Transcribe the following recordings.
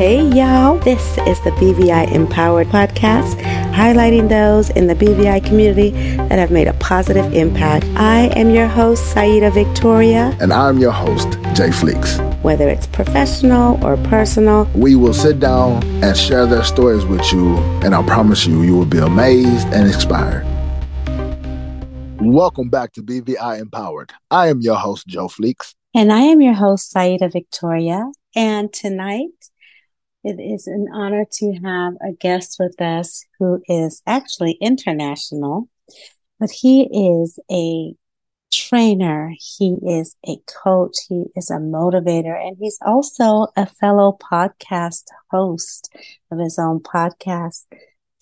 Hey, y'all. This is the BVI Empowered podcast, highlighting those in the BVI community that have made a positive impact. I am your host, Saida Victoria. And I'm your host, Joe Fleeks. Whether it's professional or personal, we will sit down and share their stories with you, and I promise you, you will be amazed and inspired. Welcome back to BVI Empowered. I am your host, Joe Fleeks. And I am your host, Saida Victoria. And tonight, it is an honor to have a guest with us who is actually international, but he is a trainer. He is a coach. He is a motivator and he's also a fellow podcast host of his own podcast.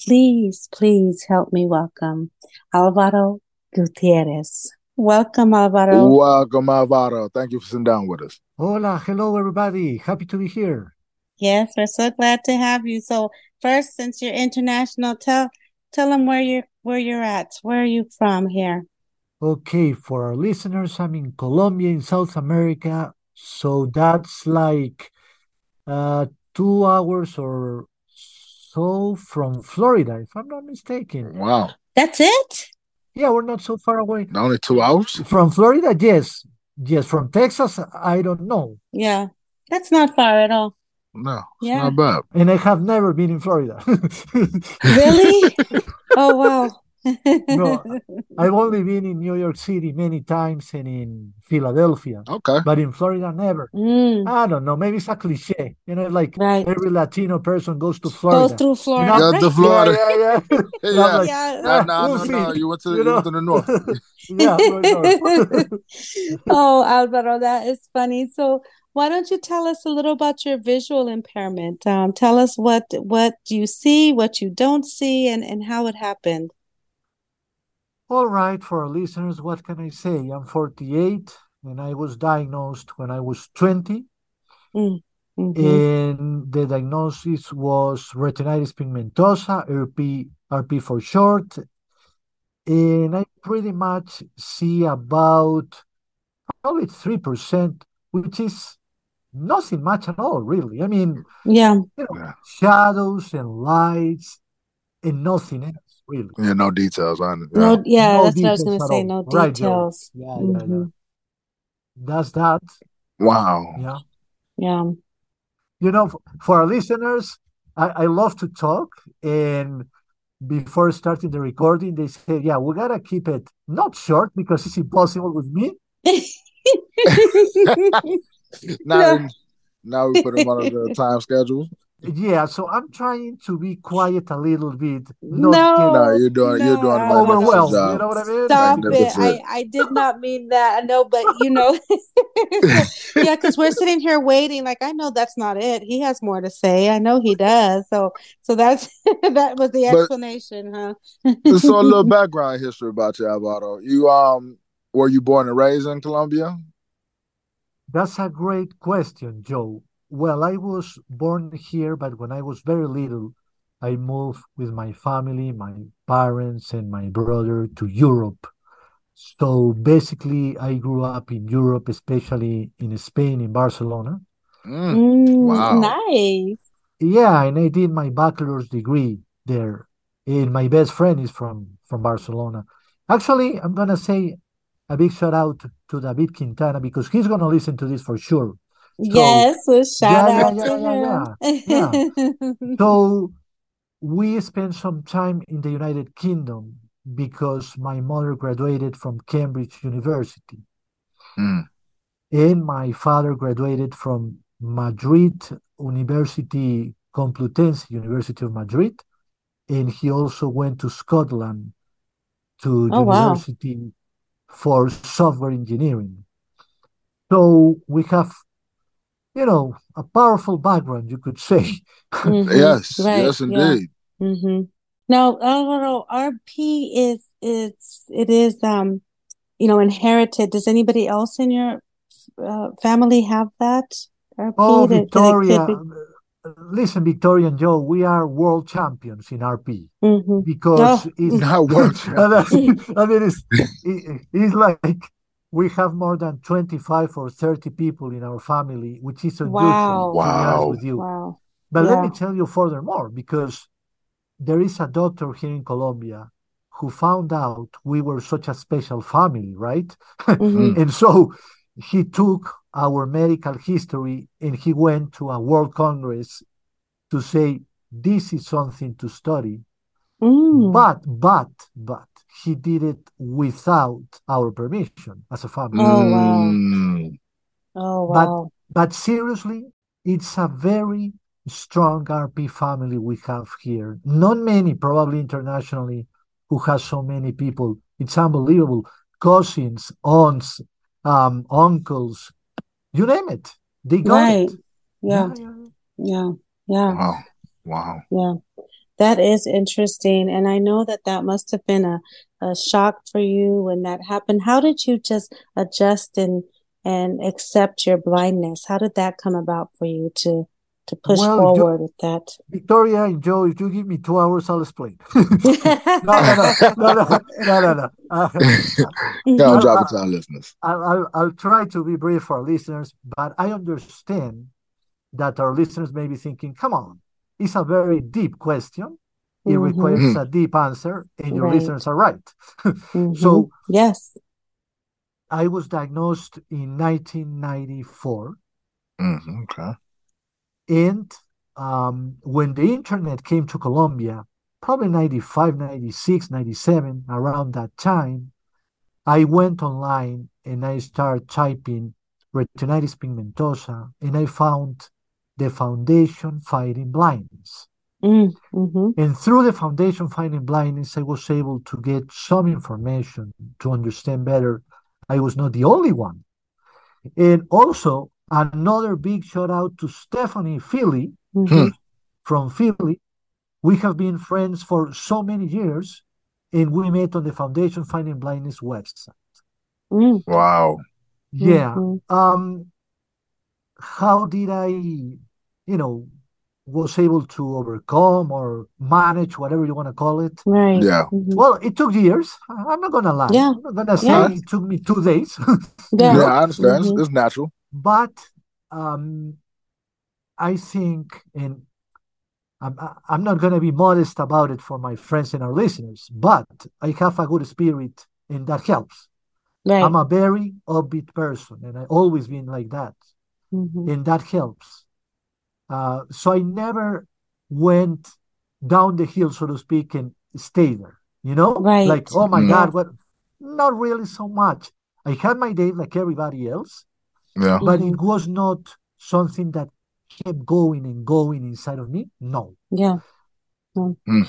Please, please help me welcome Alvaro Gutierrez. Welcome, Alvaro. Welcome, Alvaro. Thank you for sitting down with us. Hola, hello, everybody. Happy to be here. Yes, we're so glad to have you. So, first, since you're international, tell tell them where you're where you're at. Where are you from here? Okay, for our listeners, I'm in Colombia, in South America. So that's like uh, two hours or so from Florida, if I'm not mistaken. Wow. That's it? Yeah, we're not so far away. Only two hours? From Florida, yes. Yes, from Texas, I don't know. Yeah, that's not far at all. No, yeah. not bad. And I have never been in Florida. really? Oh, wow no, I've only been in New York City many times and in Philadelphia. Okay. But in Florida, never. Mm. I don't know. Maybe it's a cliche. You know, like right. every Latino person goes to Florida. Goes through Florida. You know? Yeah, to Florida. Yeah, yeah, yeah. yeah. Like, yeah. No, no, no, no, You went to, you, you went to the north. yeah. oh, Alvaro, that is funny. So, why don't you tell us a little about your visual impairment? Um, tell us what what you see, what you don't see, and and how it happened. All right, for our listeners, what can I say? I'm 48 and I was diagnosed when I was 20. Mm, mm-hmm. And the diagnosis was retinitis pigmentosa, RP, RP for short. And I pretty much see about probably 3%, which is nothing much at all, really. I mean, yeah, you know, shadows and lights and nothing else really. Yeah, no details on it. Yeah. No, yeah, no that's what I was gonna say. No details. Right, yeah, mm-hmm. yeah, yeah. That's that. Wow. Yeah. Yeah. You know, for, for our listeners, I, I love to talk and before starting the recording, they said, "Yeah, we gotta keep it not short because it's impossible with me." now, no. now we put them on the time schedule. Yeah, so I'm trying to be quiet a little bit. no, no, you're doing, no, you're doing overwhelmed. You know what I mean? Stop it! I, I did not mean that. No, but you know, yeah, because we're sitting here waiting. Like I know that's not it. He has more to say. I know he does. So, so that's that was the explanation, but, huh? so a little background history about you, Alvaro. You um, were you born and raised in Colombia? That's a great question, Joe. Well, I was born here, but when I was very little, I moved with my family, my parents, and my brother to Europe. So basically, I grew up in Europe, especially in Spain, in Barcelona. Mm, mm wow. Nice. Yeah, and I did my bachelor's degree there. And my best friend is from, from Barcelona. Actually, I'm going to say a big shout out to David Quintana because he's going to listen to this for sure. So, yes, well, shout yeah, out yeah, to yeah, him. Yeah, yeah. so we spent some time in the United Kingdom because my mother graduated from Cambridge University. Mm. And my father graduated from Madrid University Complutense, University of Madrid. And he also went to Scotland to oh, university wow. For software engineering. So we have you know, a powerful background, you could say. Mm-hmm. yes, right. yes, indeed. Yeah. Mm-hmm. Now, Alvaro, RP is it's it is um, you know, inherited. Does anybody else in your uh, family have that? RP oh, Victoria. Be... Listen, Victoria and Joe, we are world champions in RP mm-hmm. because oh. it's not world. I mean, it's it, it's like we have more than 25 or 30 people in our family, which is unusual, wow. wow. with you. Wow. But let me tell you furthermore, because there is a doctor here in Colombia who found out we were such a special family, right? Mhm. And so he took our medical history and he went to a World Congress to say, this is something to study. Mm. But, but, but he did it without our permission as a family. Oh, wow. Mm. Oh, But but seriously, it's a very strong RP family we have here. Not many, probably internationally, who has so many people. It's unbelievable. Cousins, aunts, um, uncles, you name it. They got Right. it. Yeah. Yeah, yeah, yeah. Yeah. Yeah. Wow. Wow. Yeah. That is interesting. And I know that that must have been a, a shock for you when that happened. How did you just adjust and and accept your blindness? How did that come about for you to to push Well, if you, with that? Victoria and Joe, if you give me two hours, I'll explain. No, no, no, no, no, no, no, no. Uh, Yeah, I'll I'll, drop it to our listeners. I'll, I'll I'll try to be brief for our listeners, but I understand that our listeners may be thinking, come on, it's a very deep question. It hmm requires Mhm. a deep answer, and your Right. listeners are right. hmm So Yes. I was diagnosed in 1994, Mm, okay. And um, when the internet came to Colombia, probably 95, 96, 97, around that time, I went online and I started typing retinitis pigmentosa, and I found the Foundation Fighting Blindness. Mm, hmm And through the Foundation Fighting Blindness, I was able to get some information to understand better. I was not the only one. And also, another big shout out to Stephanie Philly Hmm. hmm from Philly. We have been friends for so many years, and we met on the Foundation Fighting Blindness website. Mm, Wow. Yeah. hmm Um, how did I, you know, was able to overcome or manage, whatever you want to call it? Right. Yeah. hmm Well, it took years. I- I'm not gonna lie. Yeah. I'm not gonna say Yeah. it took me two days, Yeah. Yeah, I understand. It's, hmm it's natural. But um, I think, and I'm, I- I'm not gonna be modest about it for my friends and our listeners, but I have a good spirit, and that helps. Right. I'm a very upbeat person, and I always been like that, hmm and that helps. Uh, so I never went down the hill, so to speak, and stayed there. You know, Right. like, oh my Mm. God, what? Not really so much. I had my day like everybody else, Yeah. but hmm it was not something that kept going and going inside of me. No. Yeah. Mm. Mm.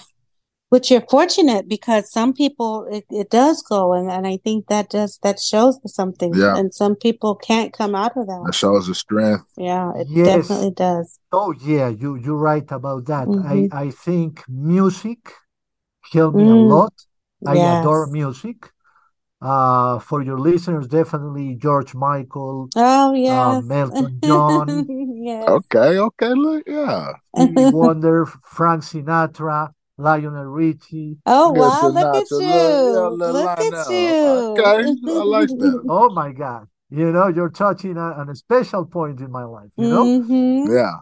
Which you're fortunate because some people it, it does go and, and I think that does that shows something Yeah. and some people can't come out of That that. shows the strength. Yeah, it Yes. definitely does. Oh yeah, you you're right about that. hmm I I think music helped me a Mm, lot. I adore music. Uh, for your listeners, definitely George Michael, Oh, um, yes. Elton John, Yes. Okay. Okay. Look. Yeah. Stevie Wonder, Frank Sinatra, Lionel Richie. Oh, wow, look at Sinatra. Look. Yeah. you. Little Look line at you. Okay. I like that. Oh my God. You know, you're touching a- on a special point in my life, you know? hmm Yeah.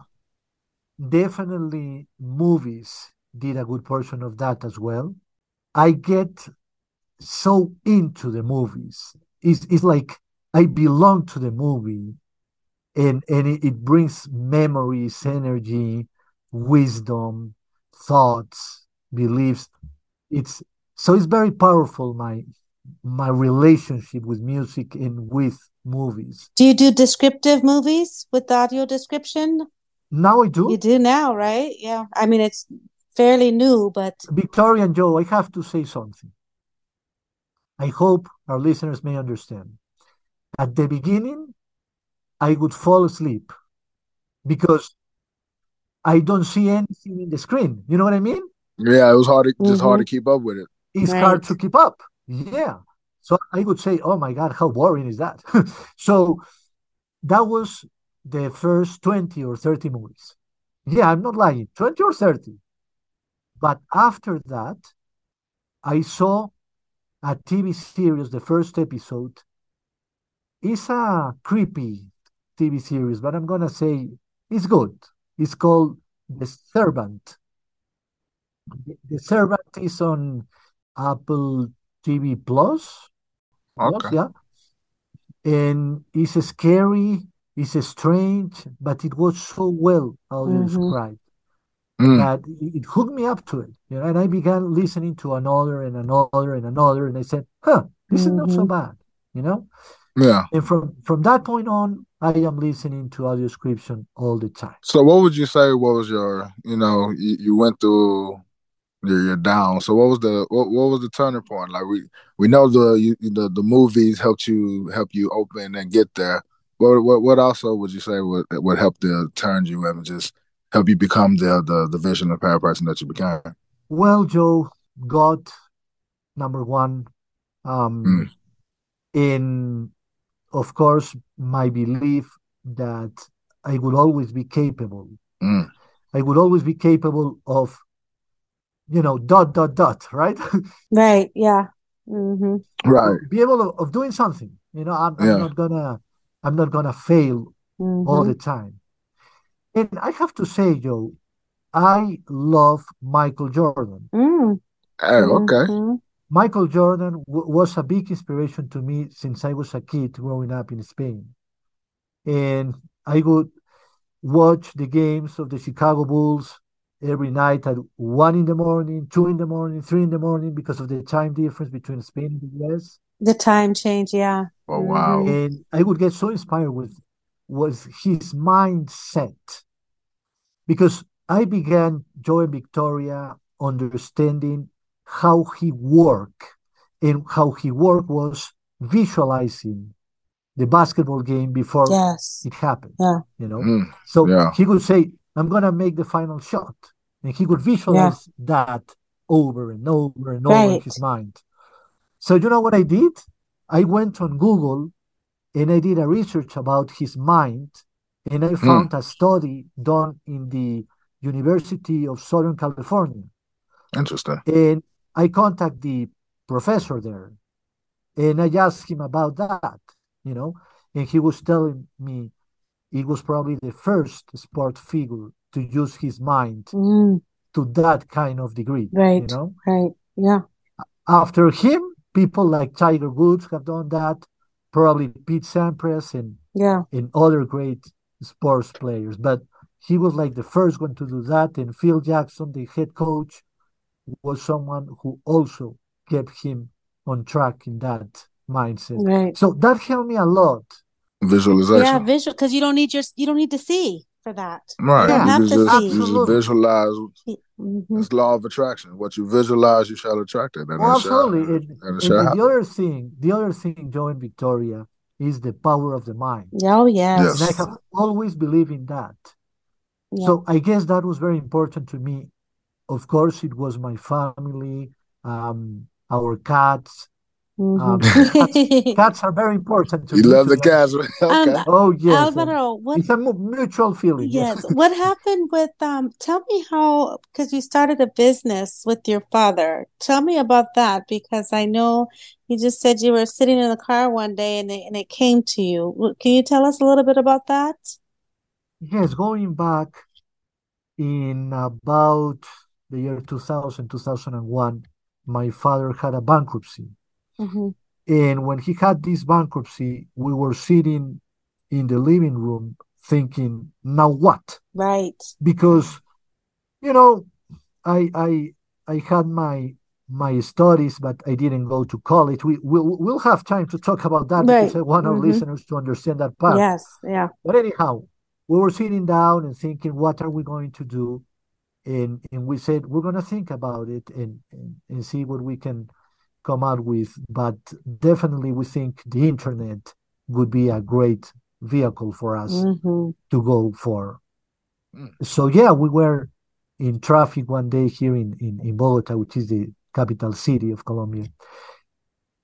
Definitely movies did a good portion of that as well. I get so into the movies. It's, it's like I belong to the movie and, and it, it brings memories, energy, wisdom, thoughts, beliefs. It's so it's very powerful, my my relationship with music and with movies. Do you do descriptive movies with audio description? Now I do. You do. do now, right? Yeah. I mean, it's fairly new, but Victoria and Joe, I have to say something. I hope our listeners may understand. At the beginning, I would fall asleep because I don't see anything in the screen. You know what I mean? Yeah. It was hard to just hard to mm-hmm. keep up with it. It's hard to keep up. Yeah. So I would say, oh my God, how boring is that? So that was the first 20 or 30 movies. Yeah, I'm not lying, 20 or 30. But after that, I saw a TV series, the first episode. It's a creepy TV series, but I'm gonna say it's good. It's called The Servant. The Servant is on Apple TV Plus. Okay. yeah. And it's scary, it's strange, but it was so well audio Mhm. described Mm. that it it hooked me up to it. You know, and I began listening to another and another and another, and I said, huh, this is not so Mhm. bad, you know? Yeah. And from from that point on, I am listening to audio description all the time. So what would you say what was your, you know, you, you went through your your down. So what was the what, what was the turning point? Like we we know the you, the the movies helped you help you open and get there. What what what also would you say would would help to turn you and just help you become the the the vision impaired person that you became? Well, Joe, God, number one, um, Mm. in of course my belief that I would always be capable. Mm. I would always be capable of, you know, dot dot dot, right? Right. Yeah. hmm Right. Be able of, of doing something. You know, I'm, I'm not gonna I'm not gonna fail all hmm the time. And I have to say, Joe, I love Michael Jordan. Mm. Hey, okay. Mhm. Michael Jordan w was a big inspiration to me since I was a kid growing up in Spain. And I would watch the games of the Chicago Bulls every night at one in the morning, two in the morning, three in the morning because of the time difference between Spain and the US. The time change. Yeah. Oh wow. And I would get so inspired with was his mindset because I began Joe and Victoria understanding how he worked and how he worked was visualizing the basketball game before Yes. it happened. Yeah. You know, Mm. so Yeah. he would say, "I'm gonna make the final shot," and he would visualize that over and over and over in his mind. So you know what I did? I went on Google and I did a research about his mind, and I found a study done in the University of Southern California. Interesting. And I contact the professor there, and I asked him about that, you know, and he was telling me it was probably the first sport figure to use his mind Mm. to that kind of degree, Right. you Right. know. Right. Yeah. After him, people like Tiger Woods have done that, probably Pete Sampras and Yeah. and other great sports players. But he was like the first one to do that. And Phil Jackson, the head coach, was someone who also kept him on track in that mindset. Right. So that helped me a lot. Visualization. Yeah. Visual, because you don't need your you don't need to see for that. Right. You have you to just, see. you just Absolutely. visualize Mhm. it's law of attraction. What you visualize, you shall attract it. And Well, it shall, absolutely. And, and it and, shall and the other thing, the other thing, Joe and Victoria, is the power of the mind. Oh yes. And I have always believed in that. Yeah. So I guess that was very important to me. Of course, it was my family, um, our cats. Um, cats, cats are very important to You love to the be honest. cats. Um. Oh yes, Alvaro, what it's a mutual feeling. Yes. What happened with um tell me how because you started a business with your father. Tell me about that because I know you just said you were sitting in the car one day and it, and it came to you. Can you tell us a little bit about that? Yes, going back in about the year 2000, 2001, my father had a bankruptcy. Hmm And when he had this bankruptcy, we were sitting in the living room thinking, now what? Right. Because, you know, I I I had my my studies, but I didn't go to college. We we'll, we'll have time to talk about that because I want our hmm listeners to understand that part. Yes. Yeah. But anyhow, we were sitting down and thinking, what are we going to do? And and we said we're going to think about it and, and and see what we can come out with. But definitely, we think the internet would be a great vehicle for us hmm to go for. Mm. So yeah, we were in traffic one day here in, in, in Bogota, which is the capital city of Colombia.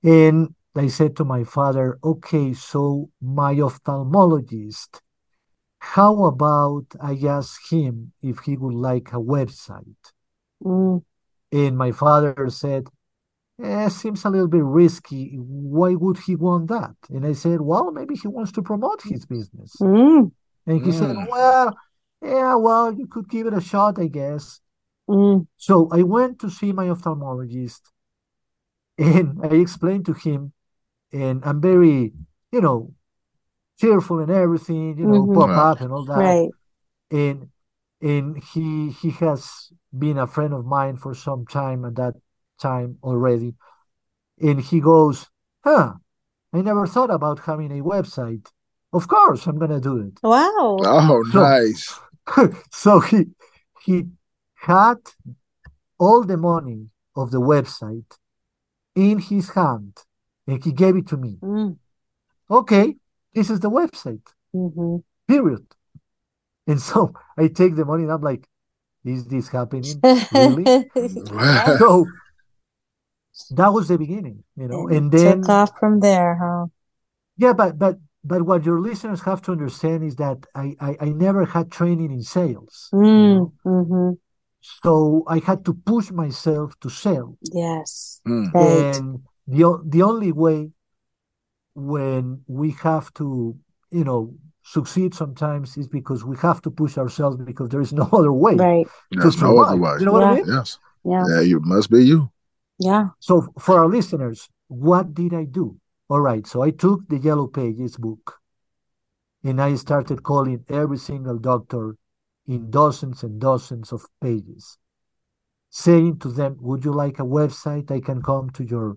And I said to my father, okay, so my ophthalmologist, how about I ask him if he would like a website? Mm. And my father said, eh, seems a little bit risky. Why would he want that? And I said, well, maybe he wants to promote his business. Mm. And he said, Mm. well, Yeah, well, you could give it a shot, I guess. Mm. So I went to see my ophthalmologist and I explained to him, and I'm very, you know, cheerful and everything, you know, Mhm. pop up and all that. Right. And and he he has been a friend of mine for some time at that time already. And he goes, huh, I never thought about having a website. Of course, I'm gonna do it. Wow. Oh, So- nice. So he he had all the money of the website in his hand and he gave it to me. Mm. Okay, this is the website, hmm period. And so I take the money and I'm like, is this happening? Really? Yeah. So that was the beginning, you know. And And then took off from there, huh? yeah, but but but what your listeners have to understand is that I I, I never had training in sales. you know. Mm. hmm So I had to push myself to sell. Yes. Mm. Right. And the the only way when we have to, you know, succeed sometimes is because we have to push ourselves because there is no other way Right. There's no other way. You know what I mean? Yes. Yeah. Yeah, you must be you. Yeah. So for our listeners, what did I do? All right, so I took the Yellow Pages book and I started calling every single doctor in dozens and dozens of pages, saying to them, Would you like a website? I can come to your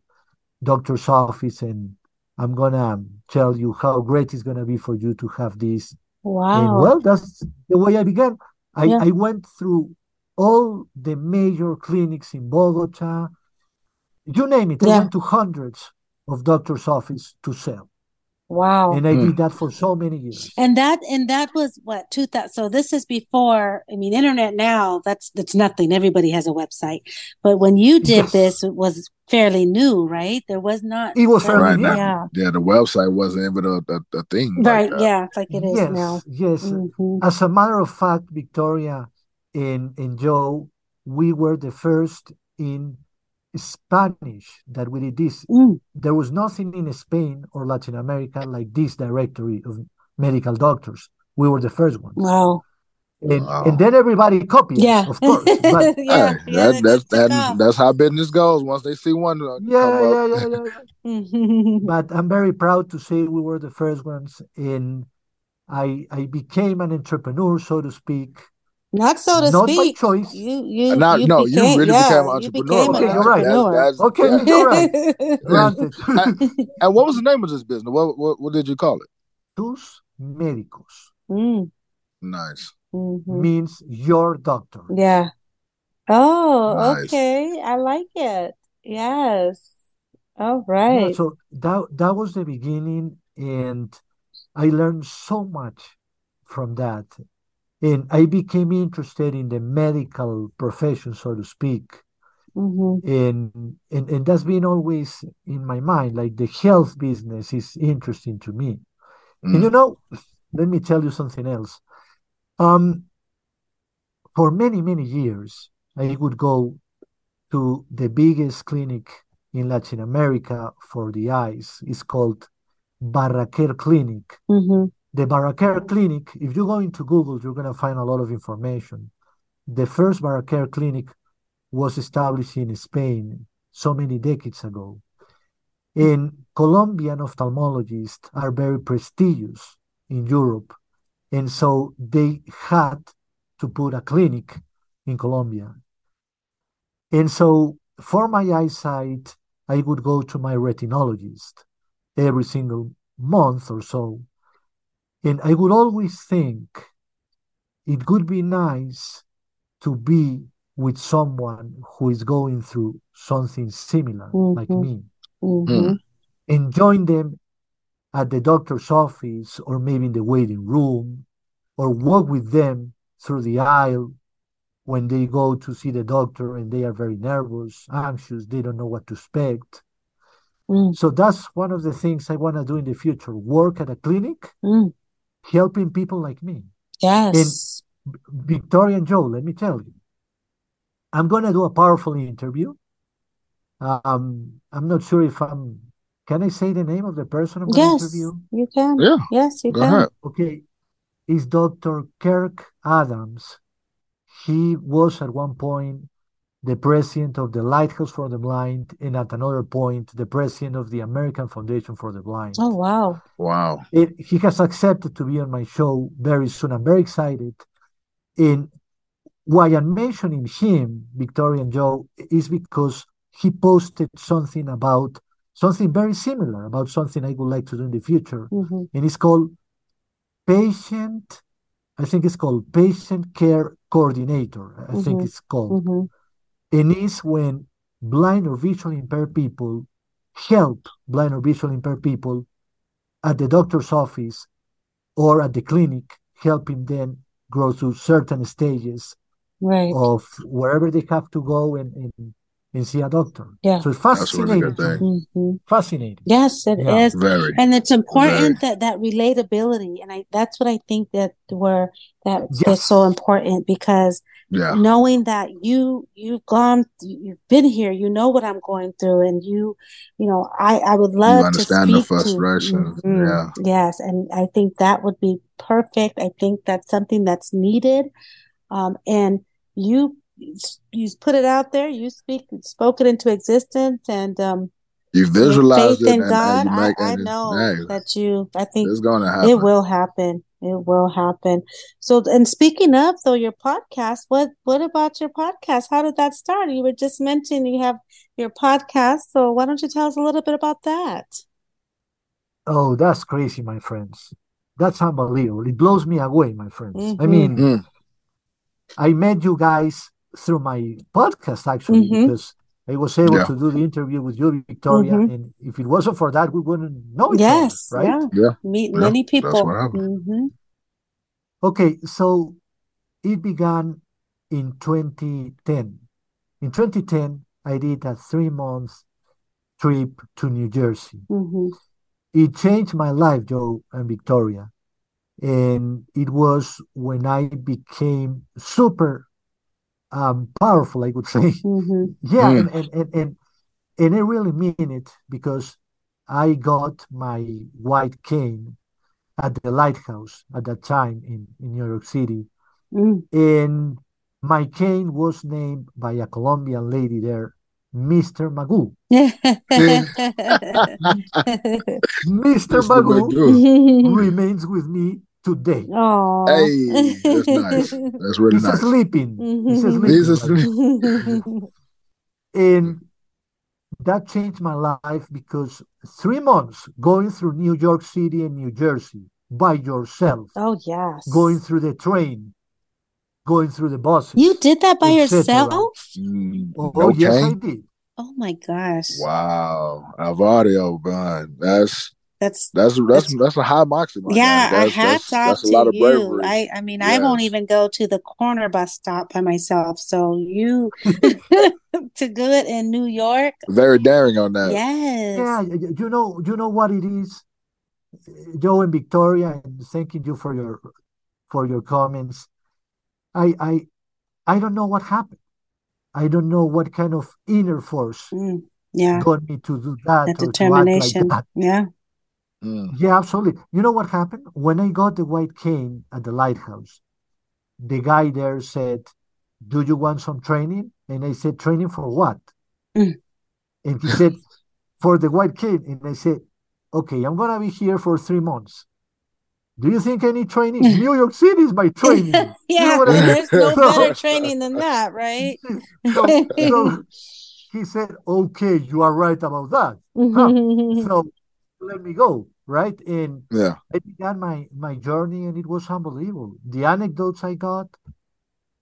doctor's office and I'm gonna tell you how great it's gonna be for you to have this. And Wow. well, that's the way I began. I, Yeah. I went through all the major clinics in Bogota, you name it. I went to hundreds of doctors' office to sell. Wow. And I Hmm. did that for so many years. And that and that was what two thousand. So this is before. I mean, internet now. That's that's nothing. Everybody has a website. But when you did Yes. this, it was fairly new, right? There was not. It was fairly Right new. now. Yeah. Yeah, the website wasn't even a, a, a thing Right. that. Yeah. Like it is yes, now. yes. Mhm. As a matter of fact, Victoria and, and Joe, we were the first in Spanish that we did this. Mm. There was nothing in Spain or Latin America like this directory of medical doctors. We were the first ones. Wow. And, Wow. and then everybody copied Yeah. of course. But yeah. Hey, yeah. that, that's that, that's how business goes. Once they see one uh, yeah, come yeah, up, yeah, yeah, yeah. But I'm very proud to say we were the first ones, and I I became an entrepreneur, so to speak. Not so to Not by speak. choice. You you Not- you no, you really yeah, became an entrepreneur. you entrepreneur. became Okay, an you're right. That's- entrepreneur. that's- Okay, yeah. you're right. Granted. And what was the name of this business? What what, what did you call it? Tus médicos Mm, Nice. mhm. means your doctor. Yeah. Oh, Nice. okay. I like it. Yes. All Yeah, right. so that that was the beginning, and I learned so much from that. And I became interested in the medical profession, so to speak. hmm And, and and that's been always in my mind. Like the health business is interesting to me. And you Mm. know, let me tell you something else. Um, for many, many years, I would go to the biggest clinic in Latin America for the eyes. It's called Barraquer Clinic. hmm The Barraquer Clinic, if you go into Google, you're going to find a lot of information. The first Barraquer Clinic was established in Spain so many decades ago. And Colombian ophthalmologists are very prestigious in Europe. And so they had to put a clinic in Colombia. And so for my eyesight, I would go to my retinologist every single month or so. And I would always think it would be nice to be with someone who is going through something similar, like Mhm. me, hmm and join them at the doctor's office or maybe in the waiting room, or walk with them through the aisle when they go to see the doctor and they are very nervous, anxious, they don't know what to expect. Mm. So that's one of the things I want to do in the future work at a clinic, Mm. Helping people like me. Yes. Victoria and Joe, let me tell you, I'm going to do a powerful interview. Um, I'm not sure if I'm, can I say the name of the person I'm going to Yes, interview? you can. Yeah, Yes, you Go can. ahead. Okay. is Dr. Kirk Adams. He was at one point the president of the Lighthouse for the Blind, and at another point, the president of the American Foundation for the Blind. Oh, wow. Wow. It, he has accepted to be on my show very soon. I'm very excited. And why I'm mentioning him, Victoria and Joe, is because he posted something about something very similar about something I would like to do in the future. Mm-hmm. And it's called Patient, I think it's called Patient Care Coordinator. I think Mhm. it's called. Mm-hmm. And it's when blind or visually impaired people help blind or visually impaired people at the doctor's office or at the clinic, helping them grow through certain stages Right. of wherever they have to go and, and, and see a doctor. Yeah. So it's That's a really fascinating. good to thing. me. hmm Fascinating. Yes, it is, Yeah. Very. And it's important that that relatability, and I that's what I think that where that is Yes. so important because Yeah. knowing that you you've gone you've been here, you know what I'm going through, and you you know I I would You love to understand the frustration. Mhm. Yeah. Yes, and I think that would be perfect. I think that's something that's needed. Um, and you you put it out there, you speak spoke it into existence, and um, You your visualized faith it in and, God, and I, make I and know hey, that you, I think it's gonna happen it will happen. It will happen. So, and speaking of though, your podcast, what what about your podcast? How did that start? You were just mentioning you have your podcast, so why don't you tell us a little bit about that? Oh, that's crazy, my friends. That's unbelievable. It blows me away, my friends. I Mhm. mean, Mm. I met you guys through my podcast actually Mhm. because I was able Yeah. to do the interview with you, Victoria, Mhm. and if it wasn't for that, we wouldn't know each Yes, other, right? yeah. Yeah. Meet Yeah. many That's people. what happened. hmm Okay, so it began in 2010. In 2010, I did a three-month trip to New Jersey. hmm It changed my life, Joe and Victoria. And it was when I became super um, powerful, I would say. hmm Yeah, Mm. and, and, and, and, and I really mean it because I got my white cane at the lighthouse at that time in, in New York City. Mm. And my cane was named by a Colombian lady there, Mr. Magoo. Mr. Mr. Magoo Magoo. remains with me today. Oh. Hey, that's nice. That's really He's nice. sleeping. He's Mhm. sleeping. He's right asleep. And that changed my life because three months going through New York City and New Jersey by yourself, Oh, yes. going through the train, going through the buses, You did that by yourself? Mm, Oh, no yes, I did. Oh my gosh. Wow. Alvaro, man. That's That's that's that's That's- that's a high moxie, my yeah, guy. I That's hats that's off that's a to lot of you. bravery. I I mean, I won't even go to the corner bus stop by myself. So you to do it in New York? Very daring on that. Yes. Yeah, y- y- you know, you know what it is, Joe and Victoria, and thanking you for your for your comments. I I I don't know what happened. I don't know what kind of inner force Mm, yeah. got me to do that That or to act like determination. that. Yeah. Mm. Yeah, absolutely. You know what happened? When I got the white cane at the lighthouse, the guy there said, Do you want some training? And I said, Training for what? Mm. And he said, For the white cane. And I said, Okay, I'm gonna be here for three months. Do you think I need training? New York City is my training. You know Yeah, what I mean? there's no So- better training than that, right? So, so he said, Okay, you are right about that. So let me go, right? And Yeah. I began my my journey, and it was unbelievable. The anecdotes I got.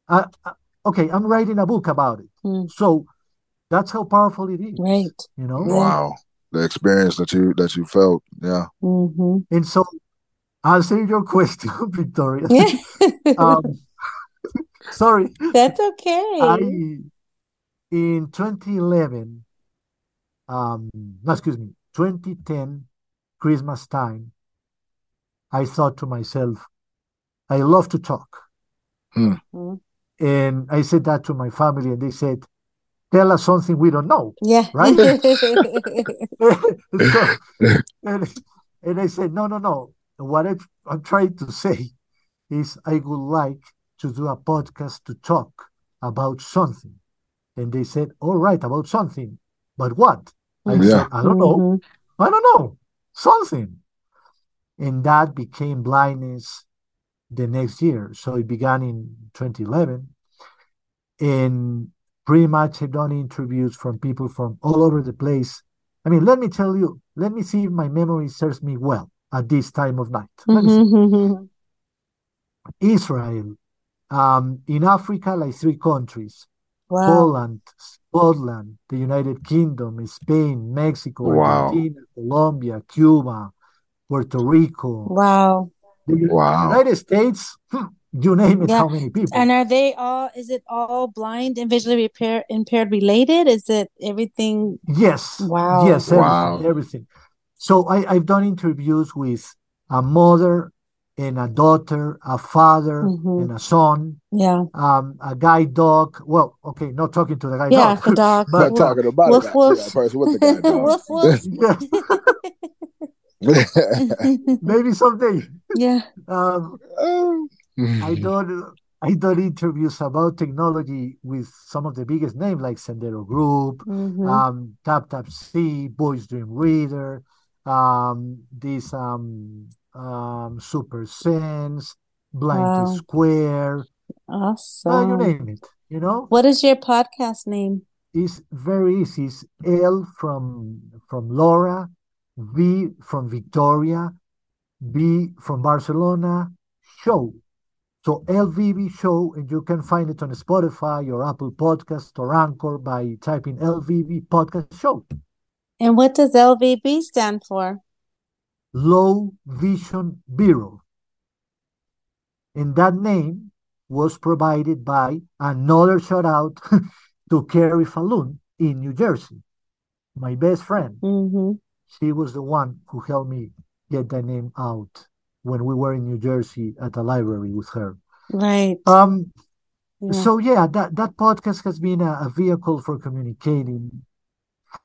Uh, uh, okay, I'm writing a book about it, Mm, so that's how powerful it is. Right. You know, Wow. The experience that you that you felt. Yeah. hmm and so answering your question, Victoria. Yeah. um, sorry, That's okay. I in 2011, um, no, excuse me, 2010, Christmas time. I thought to myself, I love to talk. Mm, And I said that to my family, and they said, Tell us something we don't know. Yeah. Right? So, and, and I said, No, no, no. What I, I'm trying to say is I would like to do a podcast to talk about something. And they said, all right, about something. But what? I Yeah. said, I don't know. Mhm. I don't know. Something. And that became blindness the next year. So it began in 2011. And pretty much I've done interviews from people from all over the place. I mean, let me tell you, let me see if my memory serves me well at this time of night. Let me see. Mhm. Israel, um, in Africa, like three countries Wow. Poland, Scotland, the United Kingdom, Spain, Mexico, Wow. Argentina, Colombia, Cuba, Puerto Rico, Wow. the Wow. United States, hmm, you name it, Yeah. how many people? And are they all, is it all blind and visually repair, impaired related? Is it everything? Yes, Wow. yes, Wow. everything, everything. So I, I've done interviews with a mother and a daughter, a father Mhm. and a son, Yeah. um, a guide dog. Well, okay, not talking to the guide Yeah, dog, the dog. but Not talking about Woof, it. woof. Yeah, person with the guy dog. Woof, woof. maybe someday. Yeah. Um, I done I done interviews about technology with some of the biggest names like Sendero Group, Mhm. um, TapTapSee, Voice Dream Reader, um, this um, um, Super Sense, Blind Wow. Square, uh, you name it. You know, What is your podcast name? it's very easy. It's L from from Laura, V from Victoria, B from Barcelona, show. So LVB show, and you can find it on Spotify or Apple Podcast or Anchor by typing LVB podcast show. And what does LVB stand for? Low Vision Bureau. And that name was provided by another shout out to Carrie Falloon in New Jersey, my best friend. hmm She was the one who helped me get that name out when we were in New Jersey at the library with her. Right. Um, Yeah. so yeah, that, that podcast has been a, a vehicle for communicating,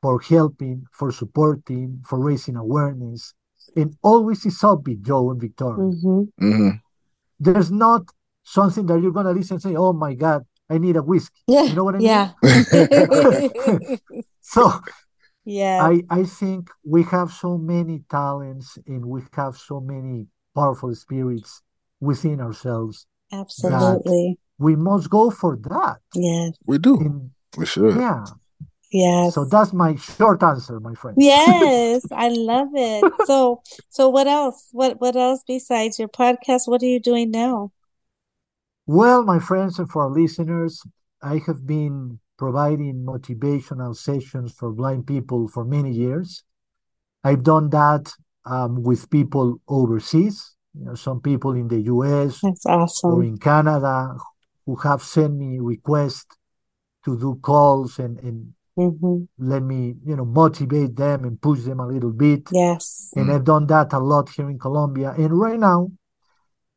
for helping, for supporting, for raising awareness, and always is upbeat, Joe and Victoria. hmm hmm There's not something that you're gonna listen and say, "Oh my God, I need a whiskey." Yeah. You know what I mean? Yeah. So Yeah. I I think we have so many talents and we have so many powerful spirits within ourselves. Absolutely. We must go for that. Yes. We do. And We should. yeah, Yes. so that's my short answer, my friend. Yes, I love it. So, so what else? What what else besides your podcast? What are you doing now? Well, my friends, and for our listeners, I have been providing motivational sessions for blind people for many years. I've done that um, with people overseas, you know, some people in the US That's or in Canada who have sent me requests to do calls and, and hmm let me, you know, motivate them and push them a little bit. Yes. And I've done that a lot here in Colombia. And right now,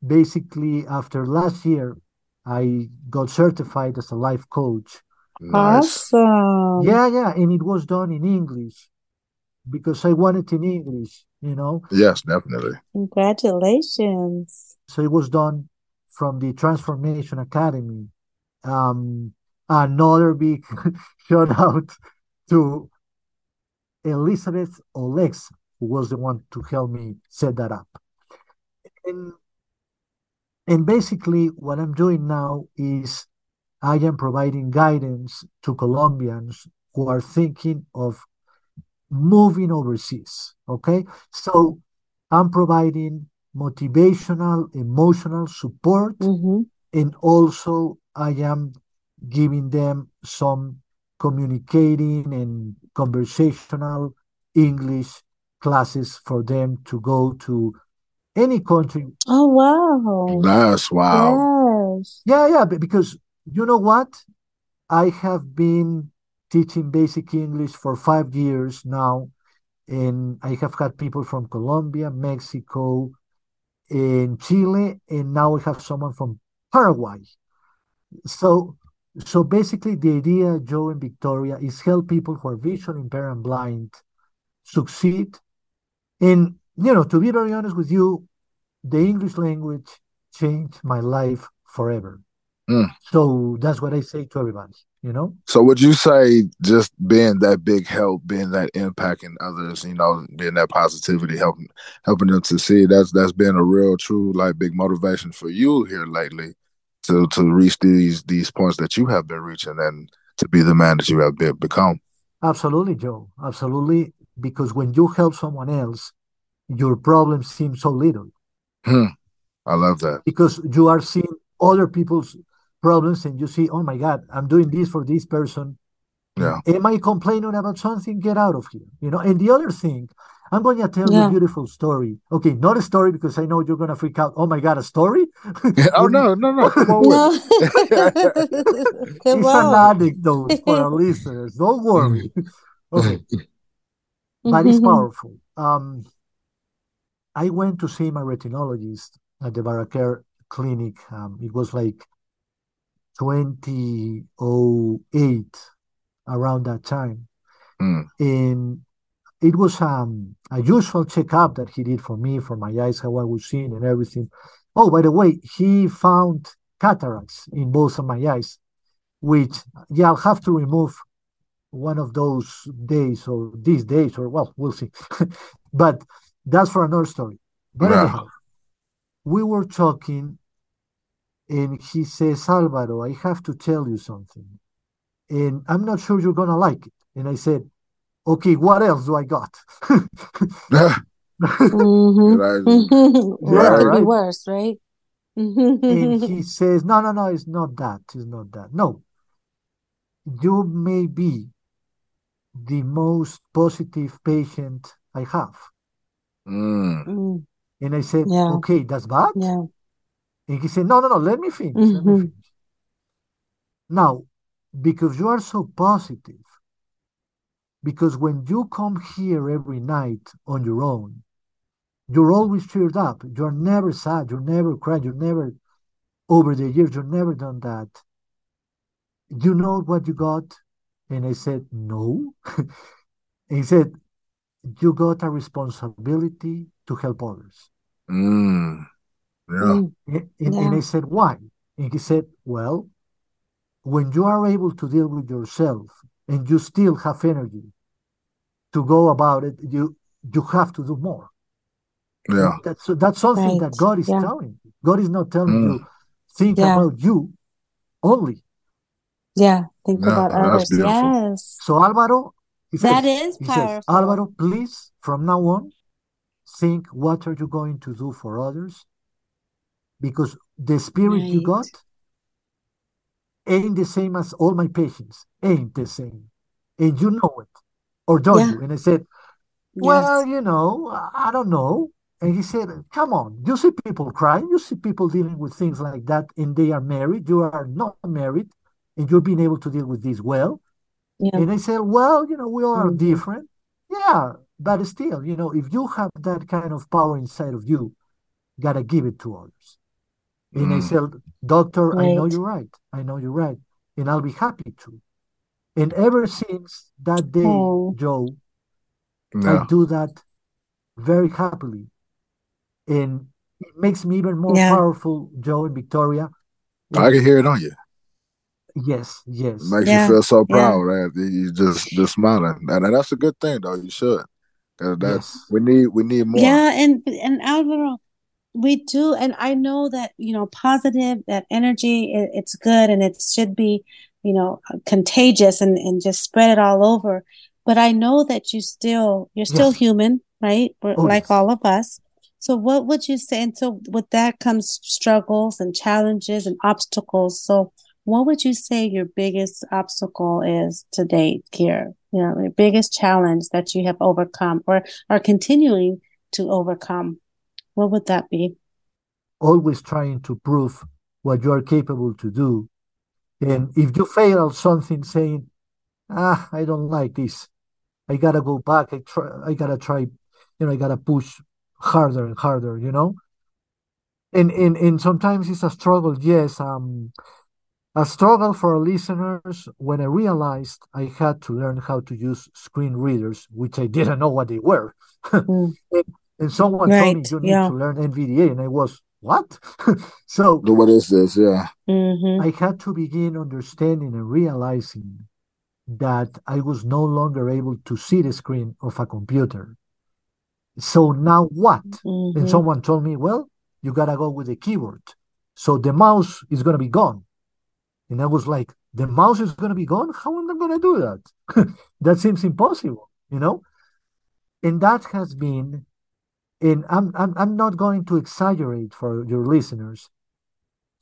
basically, after last year, I got certified as a life coach. Nice. Awesome. Yeah, yeah, and it was done in English because I wanted in English, you know. Yes, definitely. Congratulations. So it was done from the Transformation Academy. Um, another big shout out to Elizabeth Olex, who was the one to help me set that up. And, and basically, what I'm doing now is I am providing guidance to Colombians who are thinking of moving overseas. Okay. So I'm providing motivational, emotional support, hmm and also I am giving them some communicating and conversational English classes for them to go to any country. Oh, wow. Nice. Wow. Yes. Yeah, yeah, because you know what? I have been teaching basic English for five years now, and I have had people from Colombia, Mexico, and Chile, and now we have someone from Paraguay. So, so basically, the idea, Joe and Victoria, is help people who are visually impaired and blind succeed. And, you know, to be very honest with you, the English language changed my life forever. Mm. So that's what I say to everybody, you know? So would you say just being that big help, being that impact in others, you know, being that positivity, helping helping them to see that's that's been a real true like big motivation for you here lately to to reach these these points that you have been reaching and to be the man that you have been, become. Absolutely, Joe. Absolutely. Because when you help someone else, your problems seem so little. Hmm. I love that. Because you are seeing other people's problems and you see, oh my God, I'm doing this for this person. Yeah. Am I complaining about something? Get out of here. You know, and the other thing, I'm going to tell you a beautiful story. Okay, not a story because I know you're going to freak out. Oh my God, a story? oh no, no, no. Come on No. with it. Come it's on. an anecdote for our listeners. Don't worry. okay, but it's powerful. Um, I went to see my retinologist at the Barraquer clinic. Um, it was like 2008, around that time. Mm. And it was um, a usual checkup that he did for me, for my eyes, how I was seeing and everything. Oh, by the way, he found cataracts in both of my eyes, which, yeah, I'll have to remove one of those days or these days, or well, we'll see. but that's for another story. But Yeah. anyhow, we were talking, and he says, Alvaro, I have to tell you something. And I'm not sure you're gonna like it. And I said, Okay, what else do I got? Mhm. Right. Mhm. Yeah, What could be worse, right? And he says, No, no, no, it's not that. It's not that. No, you may be the most positive patient I have. Mm. Mm, And I said, Yeah. Okay, that's bad. Yeah. And he said, No, no, no, let me finish. Let me Mhm. finish. Now, because you are so positive, because when you come here every night on your own, you're always cheered up. You're never sad. You're never cried. You're never, over the years, you've never done that. You know what you got? And I said, No. and he said, You got a responsibility to help others. Mm. Yeah. And, and, and I said, Why? And he said, Well, when you are able to deal with yourself and you still have energy to go about it, you you have to do more. Yeah. That's that's something that God is Yeah. telling you. God is not telling Mm. you think Yeah. about you only. Yeah. Think Yeah. about others. beautiful. Yes. So Alvaro, he That says, is he says. Alvaro, please, from now on, think what are you going to do for others? Because the spirit you got ain't the same as all my patients, ain't the same. And you know it, or don't Yeah. you? And I said, Yes. Well, you know, I I don't know. And he said, Come on, you see people crying, you see people dealing with things like that, and they are married, you are not married, and you're being able to deal with this well. Yeah. And I said, Well, you know, we all are Mhm. different. Yeah, but still, you know, if you have that kind of power inside of you, you gotta give it to others. And I Mm. said, Doctor, I know you're right. I know you're right. And I'll be happy to. And ever since that day, Oh. Joe, Yeah. I do that very happily. And it makes me even more Yeah. powerful, Joe and Victoria. I can hear it on you. yes, It yes. makes Yeah. you feel so Yeah. proud that you just just smiling, and, and that's a good thing though. You should. 'Cause that Yes. we need we need more. Yeah. And and Alvaro, we do, and I know that you know, positive that energy. It, it's good, and it should be, you know, contagious, and and just spread it all over. But I know that you still you're still Yes. human, right? We're Oh, like yes. all of us. So what would you say? And so with that comes struggles and challenges and obstacles. So what would you say your biggest obstacle is to date, Kier? You know, the biggest challenge that you have overcome or are continuing to overcome. What would that be? Always trying to prove what you are capable to do. And if you fail something, saying, ah, I don't like this. I gotta go back. I try, I gotta try, you know, I gotta push harder and harder, you know? And and and sometimes it's a struggle, yes. Um a struggle for our listeners when I realized I had to learn how to use screen readers, which I didn't know what they were. Mm, And, and someone told me you need Yeah. to learn NVDA, and I was, what? so What is this? Yeah. hmm I had to begin understanding and realizing that I was no longer able to see the screen of a computer. So now what? hmm And someone told me, well, you gotta go with the keyboard. So the mouse is gonna be gone. And I was like, the mouse is gonna be gone? How am I gonna do that? that seems impossible, you know? And that has been, and I'm, I'm, I'm not going to exaggerate for your listeners,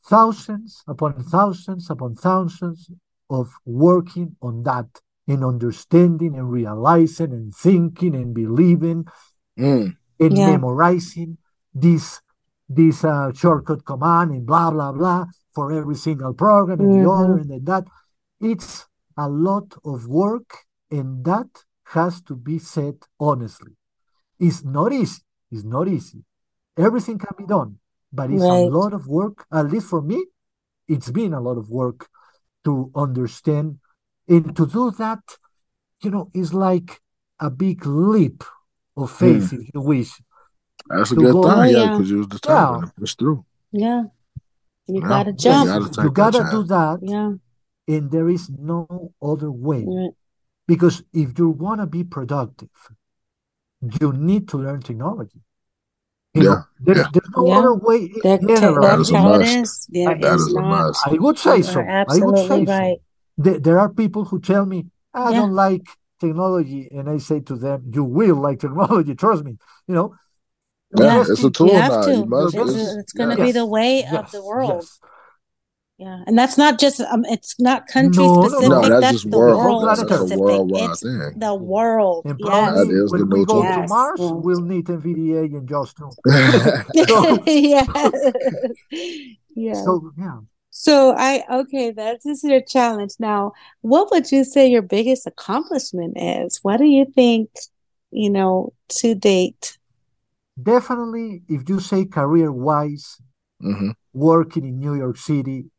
thousands upon thousands upon thousands of working on that and understanding and realizing and thinking and believing Mm. and Yeah. memorizing this this uh, shortcut command and blah blah blah for every single program and the other and then that. It's a lot of work, and that has to be said honestly. It's not easy. It's not easy. Everything can be done, but it's Right. a lot of work. At least for me, it's been a lot of work to understand and to do that. You know, is like a big leap of hmm. faith, if you wish. That's a To good go- thing, yeah, yeah. because you was determined Yeah. It's true. Yeah. You Yeah. gotta You jump. gotta you gotta do that, Yeah. and there is no other way. Right. Because if you want to be productive, you need to learn technology. You know, Yeah, there's, yeah. there's no Yeah. other way in That, general. That that's is a how it must. is. There That is is a must. I would say so. are I would absolutely say so. right. There, there are people who tell me, I Yeah. don't like technology. And I say to them, you will like technology. Trust me. You know, Yeah, Yeah. it's a tool You have now. to. You must. It's, It's, it's going to yeah. be the way yes, of the world. yes. Yeah. And that's not just, um, it's not country No, no, no. No, specific. that's That's just the world. world That's a worldwide It's thing. the world. And Yes. That probably is the when we new go tool. to Mars, Yes. we'll need NVDA and JAWS too. so, yes. Yes. so yeah. So I okay, that is your challenge. Now, what would you say your biggest accomplishment is? What do you think, you know, to date? Definitely, if you say career-wise, hmm working in New York City,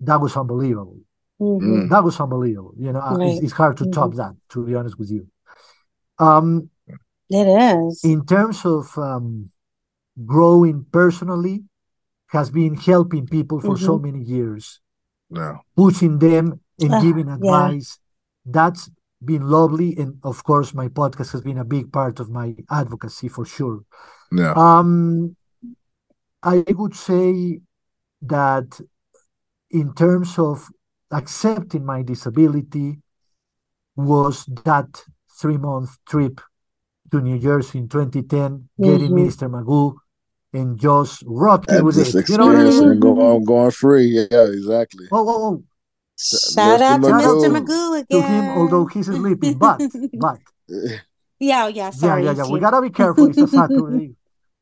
that was unbelievable. Mhm. Mm. That was unbelievable. You know, uh, it's, it's hard to top that, to be honest with you. Um, It is. in terms of um, growing personally, has been helping people for so Mhm. many years, Yeah. pushing them and Ah, giving yeah. advice. That's been lovely, and of course, my podcast has been a big part of my advocacy for sure. Yeah. Um, I would say that in terms of accepting my disability was that three month trip to New Jersey in 2010, getting Mhm. Mr. Magoo and just rocking And with just it. You know what I mean? and go on going free. Yeah, exactly. Whoa, whoa, whoa. Shout Mr. out to Shout out Mr. Magoo. Magoo to him, although he's sleeping. But, but, yeah, yeah, yeah, sorry. yeah, yeah. yeah. We gotta be careful. It's a Saturday.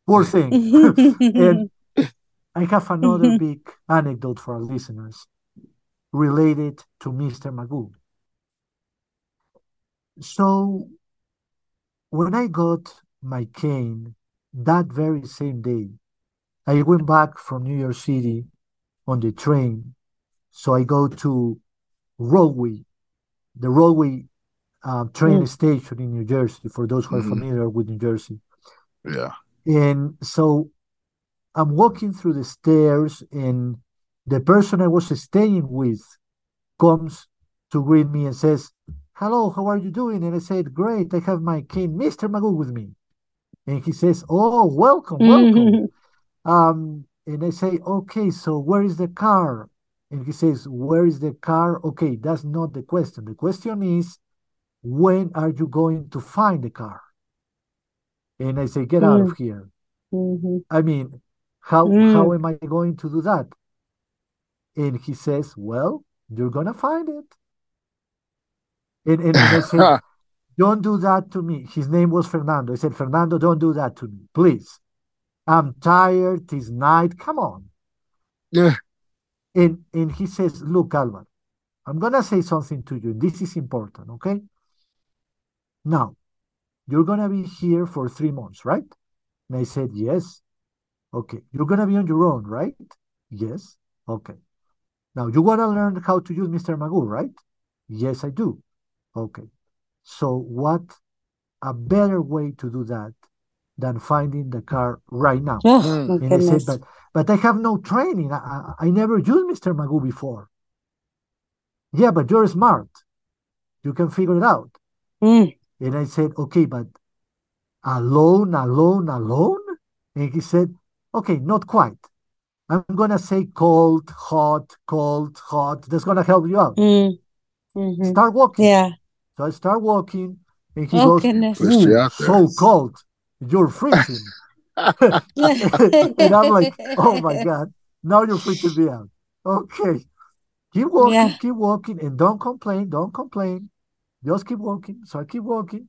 Poor thing. and I have another big anecdote for our listeners related to Mr. Magoo. So, when I got my cane that very same day, I went back from New York City on the train. So I go to Rahway, the Rahway uh, train Mm. station in New Jersey, for those who are Mhm. familiar with New Jersey. Yeah. And so I'm walking through the stairs, and the person I was staying with comes to greet me and says, Hello, how are you doing? And I said, Great, I have my king, Mr. Magoo, with me. And he says, Oh, welcome, welcome. Um, and I say, Okay, so where is the car? And he says, Where is the car? Okay, that's not the question. The question is, When are you going to find the car? And I say, Get out of here. Mhm. I mean, how Mm. how am I going to do that? And he says, Well, you're gonna find it. And and, I said, Don't do that to me. His name was Fernando. I said, Fernando, don't do that to me, please. I'm tired. It's night. Come on. Yeah. And and he says, Look, Alvaro, I'm gonna say something to you. This is important, okay? Now, you're gonna be here for three months, right? And I said, Yes. Okay. You're gonna be on your own, right? Yes. Okay. Now you wanna learn how to use Mr. Magoo, right? Yes, I do. Okay. So what a better way to do that than finding the car right now. Oh. And I said, but but I have no training. I, I, I never used Mr. Magoo before. Yeah, but you're smart. You can figure it out. Mm. And I said, okay, but alone, alone, alone? And he said, okay, not quite. I'm gonna say cold, hot, cold, hot. That's gonna help you out. Mm. Mhm. Start walking. Yeah. So I start walking, and he Oh, goes, goodness. "Ooh, so cold. You're freezing. And I'm like, oh my God, now you're freaking me out. Okay. Keep walking, Yeah. keep walking, and don't complain, don't complain. Just keep walking. So I keep walking.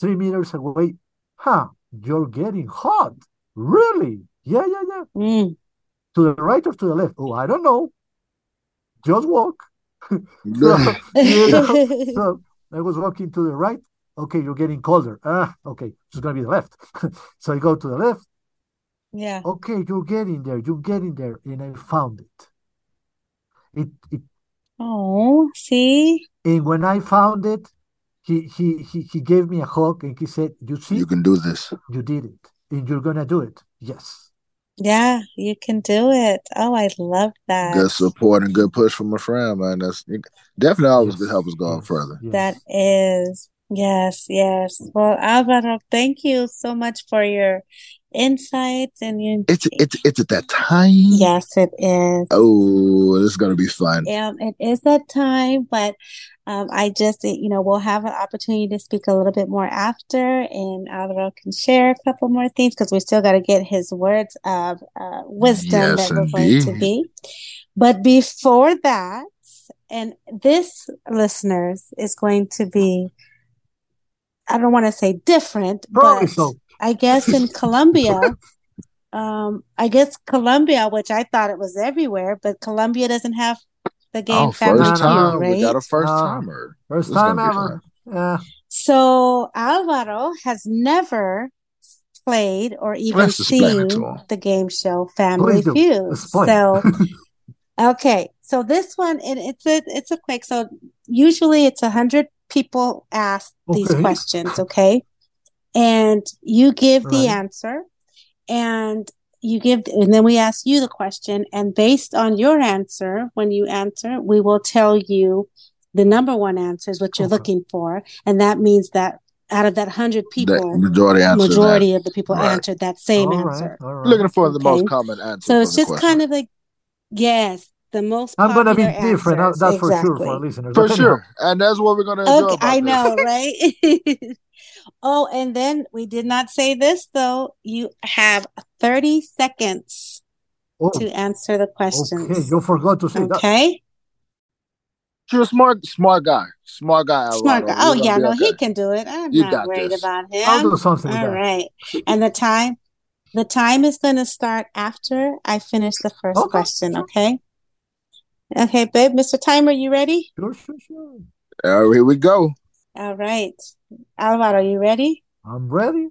Three meters away. Huh, you're getting hot. Really? Yeah, yeah, yeah. Mm. To the right or to the left? Oh, I don't know. Just walk. So, Yeah. you know, so I was walking to the right. Okay, you're getting colder. Ah, okay, it's gonna be the left. So I go to the left. Yeah. Okay, you're getting there. You're getting there, and I found it. It, it, Oh, see? and when I found it, he he he he gave me a hug and he said, "You see, You can do this. you did it, and you're gonna do it." Yes. Yeah, you can do it. Oh, I love that. Good support and good push from a friend, man. That's definitely always Yes, good help us going yes, further. That yes. is, yes, yes. Well, Alvaro, thank you so much for your insights and your, It's it's it's at that time. yes, it is. Oh, this is gonna be fun. Um, it is that time, but um, I just, you know, we'll have an opportunity to speak a little bit more after, and Alvaro can share a couple more things because we still got to get his words of uh, wisdom Yes, that we're going to be. But before that, and this, listeners, is going to be, I don't want to say different, Probably but so. I guess in Colombia, um, I guess Colombia, which I thought it was everywhere, but Colombia doesn't have the game Oh, Family first No, no, Feud, time. We got a first No. timer. First time ever. Yeah. So Alvaro has never played or even Let's explain it to seen the game show Family Feud. So, okay, so this one, and it's a it's a quick. So usually it's a hundred people ask these questions, okay, and you give the answer, and you give, and then we ask you the question, and based on your answer, when you answer, we will tell you the number one answer is what you're Okay. looking for, and that means that out of that hundred The people, majority that. majority of the people Right. answered that same All right, answer. all right. Looking for the most common answer So it's just question. kind of like, yes, the most I'm gonna be popular different. answers. That's for sure for our Exactly. listeners. For sure. And that's what we're gonna enjoy Okay, about I this. know, right? Oh, and then we did not say this though. You have 30 seconds oh, to answer the questions. okay. You forgot to say that. Okay? You're a smart, smart guy. Smart guy, Smart guy. Oh, yeah, no, be he can do it. I'm You not got worried this. about I'll him. do something with All that. And the time, the time is going to start after I finish the first Okay, question, okay? Okay, babe, Mr. Timer, you ready? Sure, sure, sure. Uh, here we go. All right. Alvaro, are you ready? I'm ready.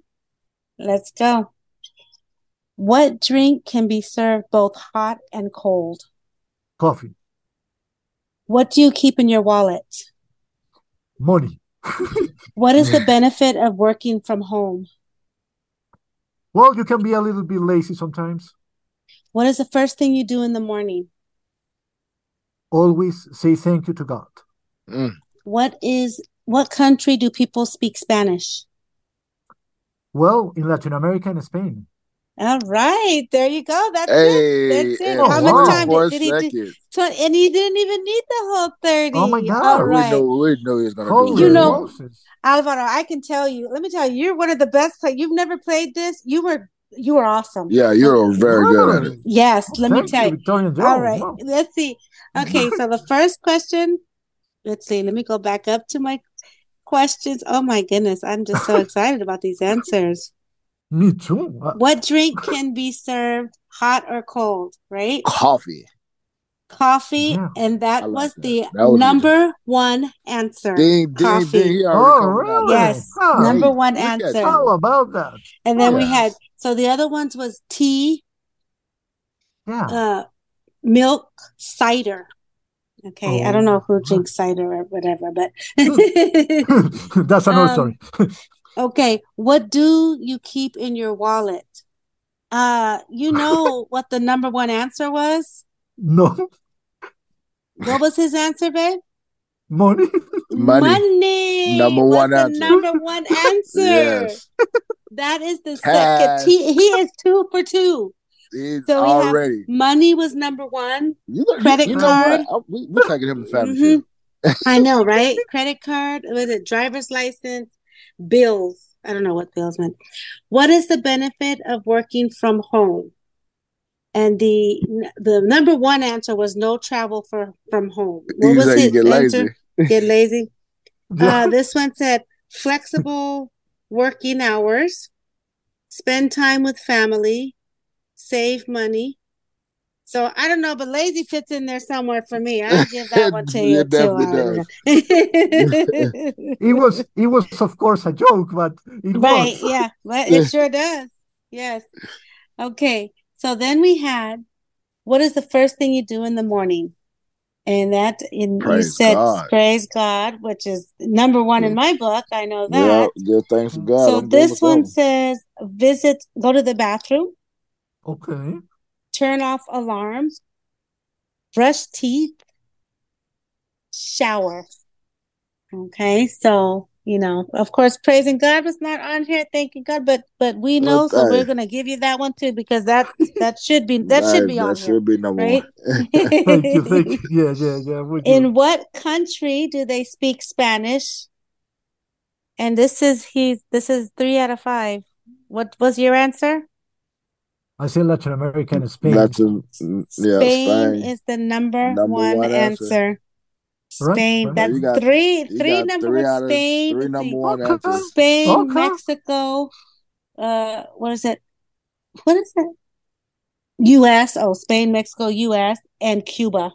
Let's go. What drink can be served both hot and cold? Coffee, What do you keep in your wallet? money. What is the benefit of working from home? Well, you can be a little bit lazy sometimes. What is the first thing you do in the morning? Always say thank you to God. Mm. What is what country do people speak Spanish? Well, in Latin America and Spain. All right, there you go. That's it. That's it. Oh, How much wow. time 44 did, did he do? seconds. And he didn't even need the whole 30. Oh my God. All We right. knew we knew he was gonna Holy You know- Moses. Alvaro, I can tell you, let me tell you, you're one of the best play. You've never played this. You were you were awesome. Yeah, you're very good at it. Yes, let me tell you, you. Victoria All right, Wow. let's see. Okay, so the first question, let's see, let me go back up to my questions. Oh my goodness, I'm just so excited about these answers. Me too. Uh, What drink can be served hot or cold, right? Coffee. Coffee, Yeah. and that like was that. the That was good. number one answer. Ding, ding, Coffee. ding. Oh, already coming out. really? Yes, Huh. number one look answer. you. How about that? And then we Yes. had, so the other ones was tea, Yeah. uh, milk, cider. Okay, I don't know who Oh. drinks cider or whatever, but That's another Um, story. Okay, what do you keep in your wallet? Uh, you know what the number one answer was? No What was his answer, babe? money. Money. Money Number was one the answer. number one answer. Yes. That is the Cash. second. He, he is two for two. He's So we have- already. Money was number one. You know, Credit you know card. I- we, we're taking him to family Mhm. I know, right? Credit card, was it driver's license, bills? I don't know what bills meant. What is the benefit of working from home? And the the number one answer was no travel for from home. What You was say you his get lazy. answer? Get lazy. Uh, this one said flexible working hours, spend time with family, save money. So I don't know, but lazy fits in there somewhere for me. I'll give that one to It you too. definitely It was it was of course a joke, but it Right, was. yeah, but it sure does. Yes. Okay. So then we had what is the first thing you do in the morning? And that in you said God. praise God, which is number one in my book. I know Yeah, that. give thanks to God. So I'm this one biblical. says visit, go to the bathroom, Okay. turn off alarms, brush teeth, shower. Okay, so you know, of course, praising God was not on here, thanking God, but but we know, so we're gonna give you that one too because that that should be that should be that on should be number right? one. Thank you, thank you. Yeah, yeah, yeah. Would you? In what country do they speak Spanish? And this is he's this is three out of five. What was your answer? I say Latin America and Spain. Latin, yeah, Spain Spain. is the number, Number one, one answer. answer. Right, Spain, right. that's You got- three, three got number three one. out of Spain, three number one Okay. answers. Spain, Okay. Mexico, uh, what is it? What is it? U.S. Oh, Spain, Mexico, U.S. and Cuba.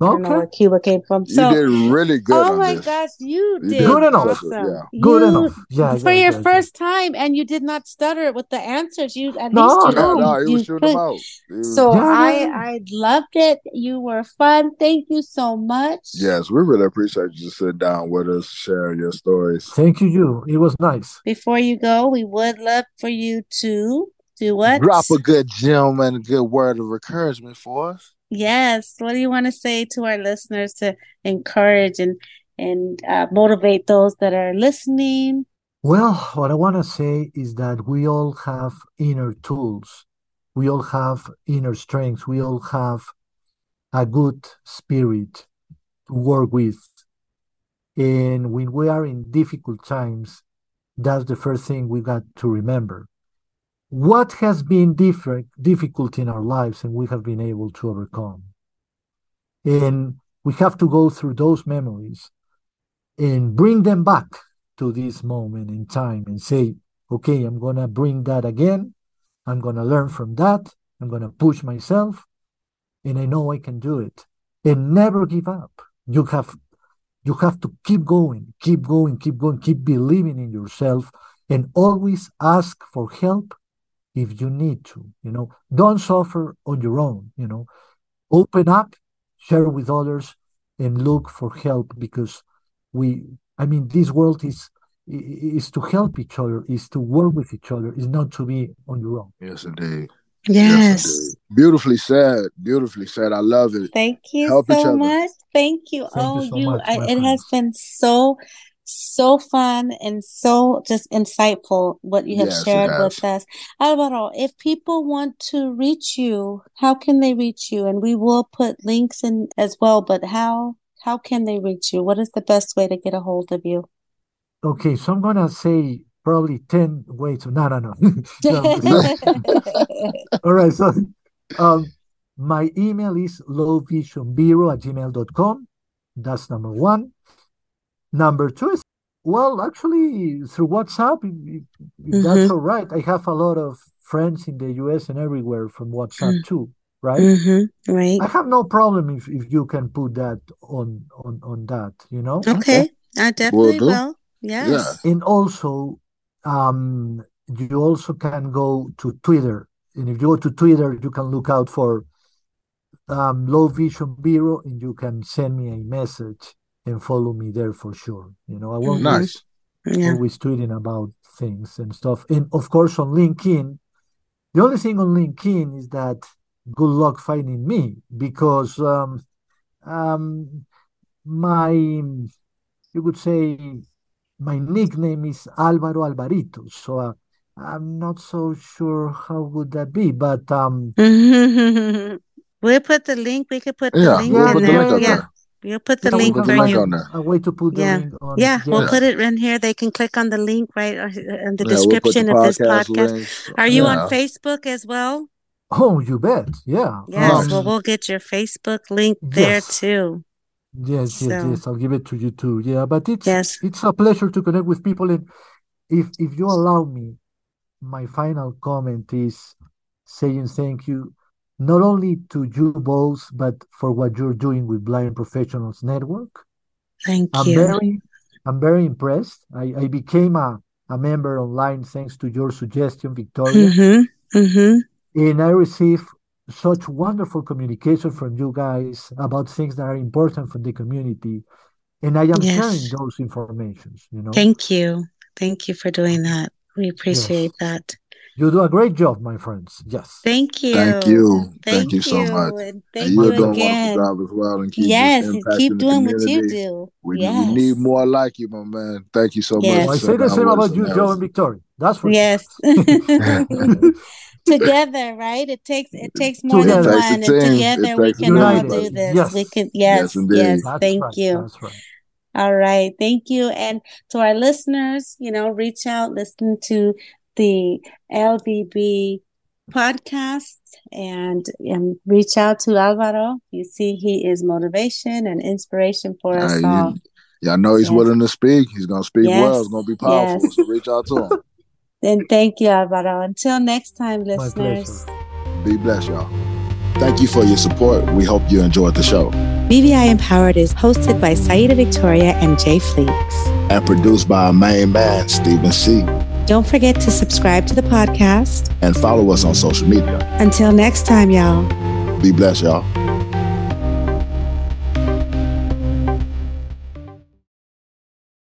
I don't know Okay. where Cuba came from. You did really good oh on my this. gosh, you You did did Good enough. awesome. Yeah. Good You- enough. Yeah, for yeah, your yeah, yeah. first time, and you did not stutter with the answers. You at No, least you no. no, he you was shooting them out. He was- So Yeah, yeah, I yeah. I loved it. You were fun. Thank you so much. yes, we really appreciate you sitting down with us, sharing your stories. Thank you, you. It was nice. Before you go, we would love for you to do what? Drop a good gem and a good word of encouragement for us. Yes. What do you want to say to our listeners to encourage and and uh, motivate those that are listening? Well, what I want to say is that we all have inner tools. We all have inner strengths. We all have a good spirit to work with. And when we are in difficult times, that's the first thing we got to remember. What has been different, difficult in our lives and we have been able to overcome? And we have to go through those memories and bring them back to this moment in time and say, okay, I'm going to bring that again. I'm going to learn from that. I'm going to push myself and I know I can do it and never give up. You have you have to keep going, keep going, keep going, keep believing in yourself and always ask for help if you need to, you know. Don't suffer on your own, you know. Open up, share with others and look for help because we I mean this world is is to help each other, is to work with each other, is not to be on your own. Yes, indeed. Yes. indeed. Beautifully said. Beautifully said. I love it. Thank you Help so much. Thank you. Thank you oh, so you, much, I, my it has been so, so fun and so just insightful what you have Yes, it shared has. with us. Alvaro, if people want to reach you, how can they reach you? And we will put links in as well, but how how can they reach you? What is the best way to get a hold of you? Okay, so I'm gonna say probably 10 ways. No, no, no. No, all right, so um, my email is lowvisionbureau at gmail.com. That's number one. Number two is, well, actually, through WhatsApp, if, if that's all right. I have a lot of friends in the US and everywhere from WhatsApp Mm. too, right? Mm-hmm. Right. I have no problem if, if you can put that on on on that, you know? Okay. I definitely do. will. Yes. And also, um, you also can go to Twitter. And if you go to Twitter, you can look out for um, Low Vision Bureau and you can send me a message and follow me there for sure. You know, I won't be, Nice. yeah. always tweeting about things and stuff. And of course, on LinkedIn, the only thing on LinkedIn is that good luck finding me because um, um, my, you would say, my nickname is Alvaro Alvarito. So uh, I'm not so sure how would that be, but um, we'll put the link. We could put the yeah, link we'll in there. yeah. We'll put the yeah, link for link you. A way to put yeah. the link on. Yeah, yes. we'll put it in here. They can click on the link right uh, in the description we'll the of this podcast. Links. Are you on Facebook as well? Oh, you bet. Yeah. Yes. Um, well, we'll get your Facebook link there yes. too. Yes, so. yes, yes. I'll give it to you too. Yeah, but it's yes. it's a pleasure to connect with people. And if if you allow me, my final comment is saying thank you not only to you both, but for what you're doing with Blind Professionals Network. Thank I'm you. Very, I'm very impressed. I, I became a, a member online thanks to your suggestion, Victoria. Mm-hmm, mm-hmm. And I received such wonderful communication from you guys about things that are important for the community. And I am yes. sharing those informations, you know. Thank you. Thank you for doing that. We appreciate yes. that. You do a great job, my friends. Yes. Thank you. Thank you. Thank, thank you so much. And thank and you're you doing again. a wonderful job as well. And keep yes, keep doing what you do. We, yes. we need more like you, my man. Thank you so yes. much. I say the same about you, Joe and Victoria. That's for yes. together, right? It takes it takes more together. than one, and together we can all do this. Yes. We can yes, yes, yes. Thank right. you. That's right. All right. Thank you. And to our listeners, you know, reach out, listen to the LVB podcast and, and reach out to Alvaro. You see, he is motivation and inspiration for us uh, all. You, all know he's yes. willing to speak. He's going to speak yes. well. It's going to be powerful. Yes. So reach out to him. then thank you, Alvaro. Until next time, listeners. Be blessed, y'all. Thank you for your support. We hope you enjoyed the show. BVI Empowered is hosted by Saida Victoria and Jay Fleeks. And produced by our main man, Stephen C. Don't forget to subscribe to the podcast and follow us on social media. Until next time, y'all. Be blessed, y'all.